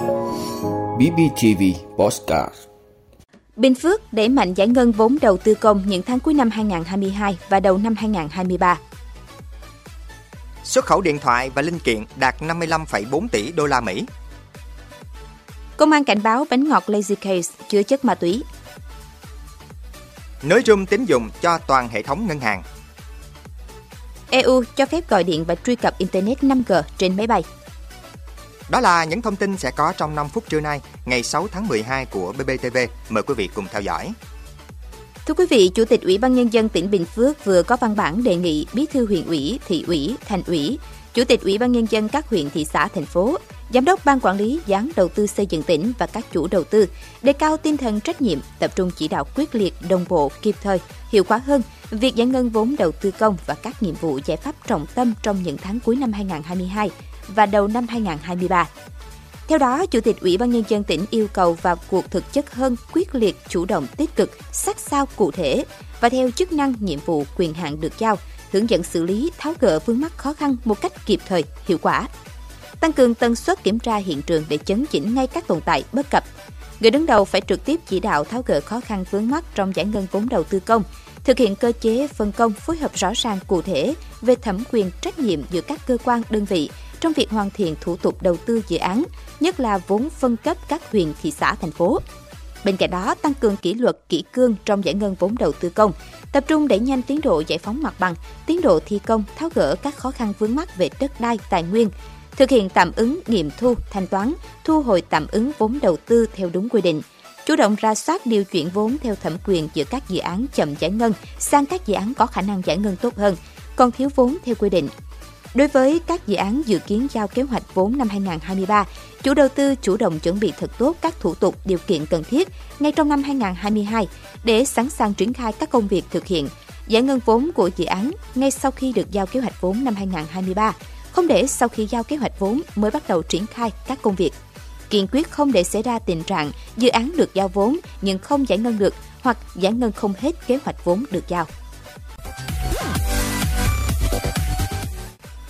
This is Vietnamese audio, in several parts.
BBTV Postcard Bình Phước đẩy mạnh giải ngân vốn đầu tư công những tháng cuối năm 2022 và đầu năm 2023. Xuất khẩu điện thoại và linh kiện đạt 55,4 tỷ đô la Mỹ. Công an cảnh báo bánh ngọt Lazy Case chứa chất ma túy. Nới room tín dụng cho toàn hệ thống ngân hàng. EU cho phép gọi điện và truy cập Internet 5G trên máy bay. Đó là những thông tin sẽ có trong 5 phút trưa nay, ngày 6 tháng 12 của BBTV. Mời quý vị cùng theo dõi. Thưa quý vị, Chủ tịch Ủy ban Nhân dân tỉnh Bình Phước vừa có văn bản đề nghị Bí thư huyện ủy, thị ủy, thành ủy, Chủ tịch Ủy ban Nhân dân các huyện, thị xã, thành phố, Giám đốc Ban Quản lý Gián Đầu tư xây dựng tỉnh và các chủ đầu tư đề cao tinh thần trách nhiệm, tập trung chỉ đạo quyết liệt, đồng bộ, kịp thời, hiệu quả hơn việc giải ngân vốn đầu tư công và các nhiệm vụ giải pháp trọng tâm trong những tháng cuối năm 2022 và đầu năm 2023. Theo đó, Chủ tịch Ủy ban Nhân dân tỉnh yêu cầu vào cuộc thực chất hơn, quyết liệt, chủ động, tích cực, sát sao cụ thể và theo chức năng, nhiệm vụ, quyền hạn được giao, hướng dẫn xử lý, tháo gỡ vướng mắc khó khăn một cách kịp thời, hiệu quả. Tăng cường tần suất kiểm tra hiện trường để chấn chỉnh ngay các tồn tại bất cập. Người đứng đầu phải trực tiếp chỉ đạo tháo gỡ khó khăn vướng mắc trong giải ngân vốn đầu tư công, thực hiện cơ chế phân công phối hợp rõ ràng cụ thể về thẩm quyền trách nhiệm giữa các cơ quan đơn vị trong việc hoàn thiện thủ tục đầu tư dự án, nhất là vốn phân cấp các huyện, thị xã, thành phố. Bên cạnh đó, tăng cường kỷ luật kỷ cương trong giải ngân vốn đầu tư công, tập trung đẩy nhanh tiến độ giải phóng mặt bằng, tiến độ thi công, tháo gỡ các khó khăn vướng mắc về đất đai, tài nguyên, thực hiện tạm ứng nghiệm thu, thanh toán, thu hồi tạm ứng vốn đầu tư theo đúng quy định, chủ động ra soát điều chuyển vốn theo thẩm quyền giữa các dự án chậm giải ngân sang các dự án có khả năng giải ngân tốt hơn, còn thiếu vốn theo quy định. Đối với các dự án dự kiến giao kế hoạch vốn năm 2023, chủ đầu tư chủ động chuẩn bị thật tốt các thủ tục điều kiện cần thiết ngay trong năm 2022 để sẵn sàng triển khai các công việc thực hiện giải ngân vốn của dự án ngay sau khi được giao kế hoạch vốn năm 2023, không để sau khi giao kế hoạch vốn mới bắt đầu triển khai các công việc. Kiên quyết không để xảy ra tình trạng dự án được giao vốn nhưng không giải ngân được hoặc giải ngân không hết kế hoạch vốn được giao.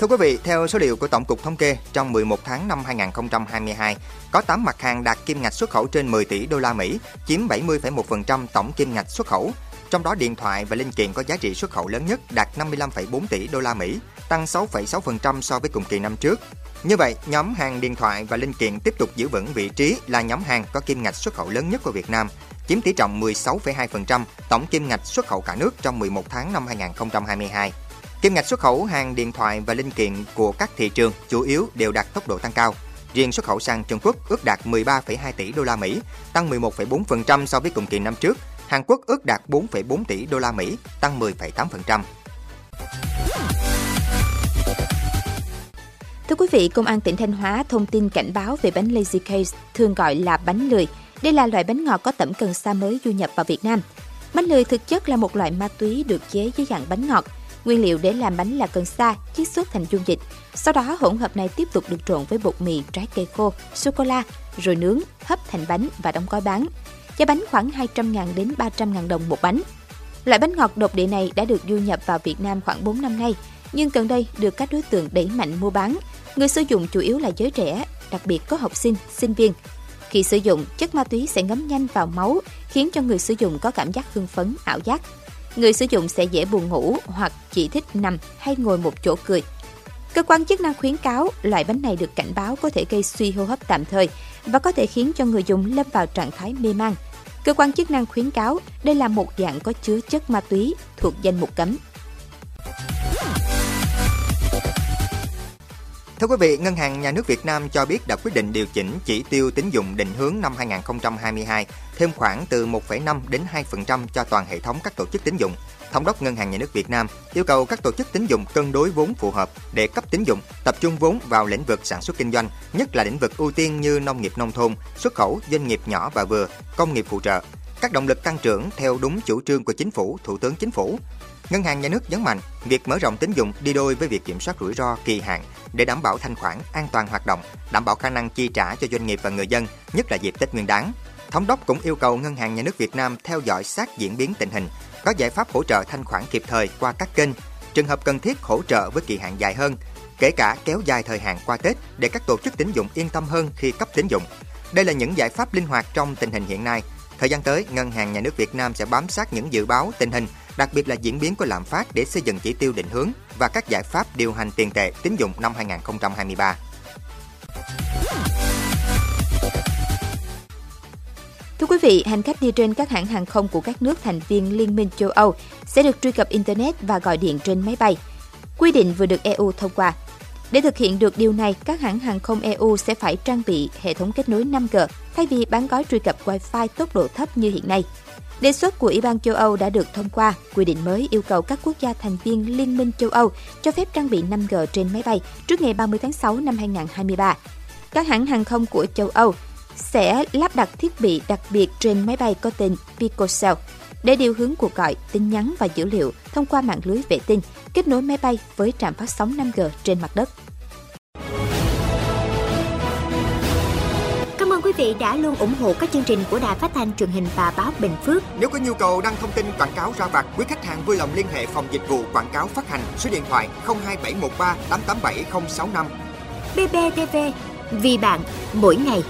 Thưa quý vị, theo số liệu của Tổng cục Thống kê, trong 11 tháng năm 2022, có 8 mặt hàng đạt kim ngạch xuất khẩu trên 10 tỷ đô la Mỹ, chiếm 70,1% tổng kim ngạch xuất khẩu. Trong đó điện thoại và linh kiện có giá trị xuất khẩu lớn nhất đạt 55,4 tỷ đô la Mỹ, tăng 6,6% so với cùng kỳ năm trước. Như vậy, nhóm hàng điện thoại và linh kiện tiếp tục giữ vững vị trí là nhóm hàng có kim ngạch xuất khẩu lớn nhất của Việt Nam, chiếm tỷ trọng 16,2% tổng kim ngạch xuất khẩu cả nước trong 11 tháng năm 2022. Kim ngạch xuất khẩu hàng điện thoại và linh kiện của các thị trường chủ yếu đều đạt tốc độ tăng cao. Riêng xuất khẩu sang Trung Quốc ước đạt 13,2 tỷ đô la Mỹ, tăng 11,4% so với cùng kỳ năm trước. Hàn Quốc ước đạt 4,4 tỷ đô la Mỹ, tăng 10,8%. Thưa quý vị, Công an tỉnh Thanh Hóa thông tin cảnh báo về bánh Lazy Case, thường gọi là bánh lười. Đây là loại bánh ngọt có tẩm cần sa mới du nhập vào Việt Nam. Bánh lười thực chất là một loại ma túy được chế dưới dạng bánh ngọt. Nguyên liệu để làm bánh là cần sa, chiết xuất thành dung dịch. Sau đó hỗn hợp này tiếp tục được trộn với bột mì, trái cây khô, sô cô la, rồi nướng, hấp thành bánh và đóng gói bán. Giá bánh khoảng 200.000 đến 300.000 đồng một bánh. Loại bánh ngọt độc địa này đã được du nhập vào Việt Nam khoảng 4 năm nay, nhưng gần đây được các đối tượng đẩy mạnh mua bán. Người sử dụng chủ yếu là giới trẻ, đặc biệt có học sinh, sinh viên. Khi sử dụng, chất ma túy sẽ ngấm nhanh vào máu, khiến cho người sử dụng có cảm giác hưng phấn, ảo giác. Người sử dụng sẽ dễ buồn ngủ hoặc chỉ thích nằm hay ngồi một chỗ cười. Cơ quan chức năng khuyến cáo loại bánh này được cảnh báo có thể gây suy hô hấp tạm thời và có thể khiến cho người dùng lâm vào trạng thái mê man. Cơ quan chức năng khuyến cáo đây là một dạng có chứa chất ma túy thuộc danh mục cấm. Thưa quý vị, Ngân hàng Nhà nước Việt Nam cho biết đã quyết định điều chỉnh chỉ tiêu tín dụng định hướng năm 2022 thêm khoảng từ 1,5 đến 2% cho toàn hệ thống các tổ chức tín dụng. Thống đốc Ngân hàng Nhà nước Việt Nam yêu cầu các tổ chức tín dụng cân đối vốn phù hợp để cấp tín dụng, tập trung vốn vào lĩnh vực sản xuất kinh doanh, nhất là lĩnh vực ưu tiên như nông nghiệp nông thôn, xuất khẩu, doanh nghiệp nhỏ và vừa, công nghiệp phụ trợ, các động lực tăng trưởng theo đúng chủ trương của chính phủ, thủ tướng chính phủ. Ngân hàng nhà nước nhấn mạnh, việc mở rộng tín dụng đi đôi với việc kiểm soát rủi ro kỳ hạn để đảm bảo thanh khoản, an toàn hoạt động, đảm bảo khả năng chi trả cho doanh nghiệp và người dân, nhất là dịp Tết Nguyên đán. Thống đốc cũng yêu cầu Ngân hàng nhà nước Việt Nam theo dõi sát diễn biến tình hình, có giải pháp hỗ trợ thanh khoản kịp thời qua các kênh, trường hợp cần thiết hỗ trợ với kỳ hạn dài hơn. kể cả kéo dài thời hạn qua Tết để các tổ chức tín dụng yên tâm hơn khi cấp tín dụng. Đây là những giải pháp linh hoạt trong tình hình hiện nay. Thời gian tới, Ngân hàng Nhà nước Việt Nam sẽ bám sát những dự báo tình hình, đặc biệt là diễn biến của lạm phát để xây dựng chỉ tiêu định hướng và các giải pháp điều hành tiền tệ tín dụng năm 2023. Thưa quý vị, hành khách đi trên các hãng hàng không của các nước thành viên Liên minh châu Âu sẽ được truy cập Internet và gọi điện trên máy bay. Quy định vừa được EU thông qua. Để thực hiện được điều này, các hãng hàng không EU sẽ phải trang bị hệ thống kết nối 5G thay vì bán gói truy cập Wi-Fi tốc độ thấp như hiện nay. Đề xuất của Ủy ban châu Âu đã được thông qua. Quy định mới yêu cầu các quốc gia thành viên Liên minh châu Âu cho phép trang bị 5G trên máy bay trước ngày 30 tháng 6 năm 2023. Các hãng hàng không của châu Âu sẽ lắp đặt thiết bị đặc biệt trên máy bay có tên PicoCell để điều hướng cuộc gọi, tin nhắn và dữ liệu thông qua mạng lưới vệ tinh, kết nối máy bay với trạm phát sóng 5G trên mặt đất. Cảm ơn quý vị đã luôn ủng hộ các chương trình của Đài Phát thanh truyền hình và báo Bình Phước. Nếu có nhu cầu đăng thông tin quảng cáo ra vặt, quý khách hàng vui lòng liên hệ phòng dịch vụ quảng cáo phát hành số điện thoại 02713 887065. BBTV, vì bạn, mỗi ngày.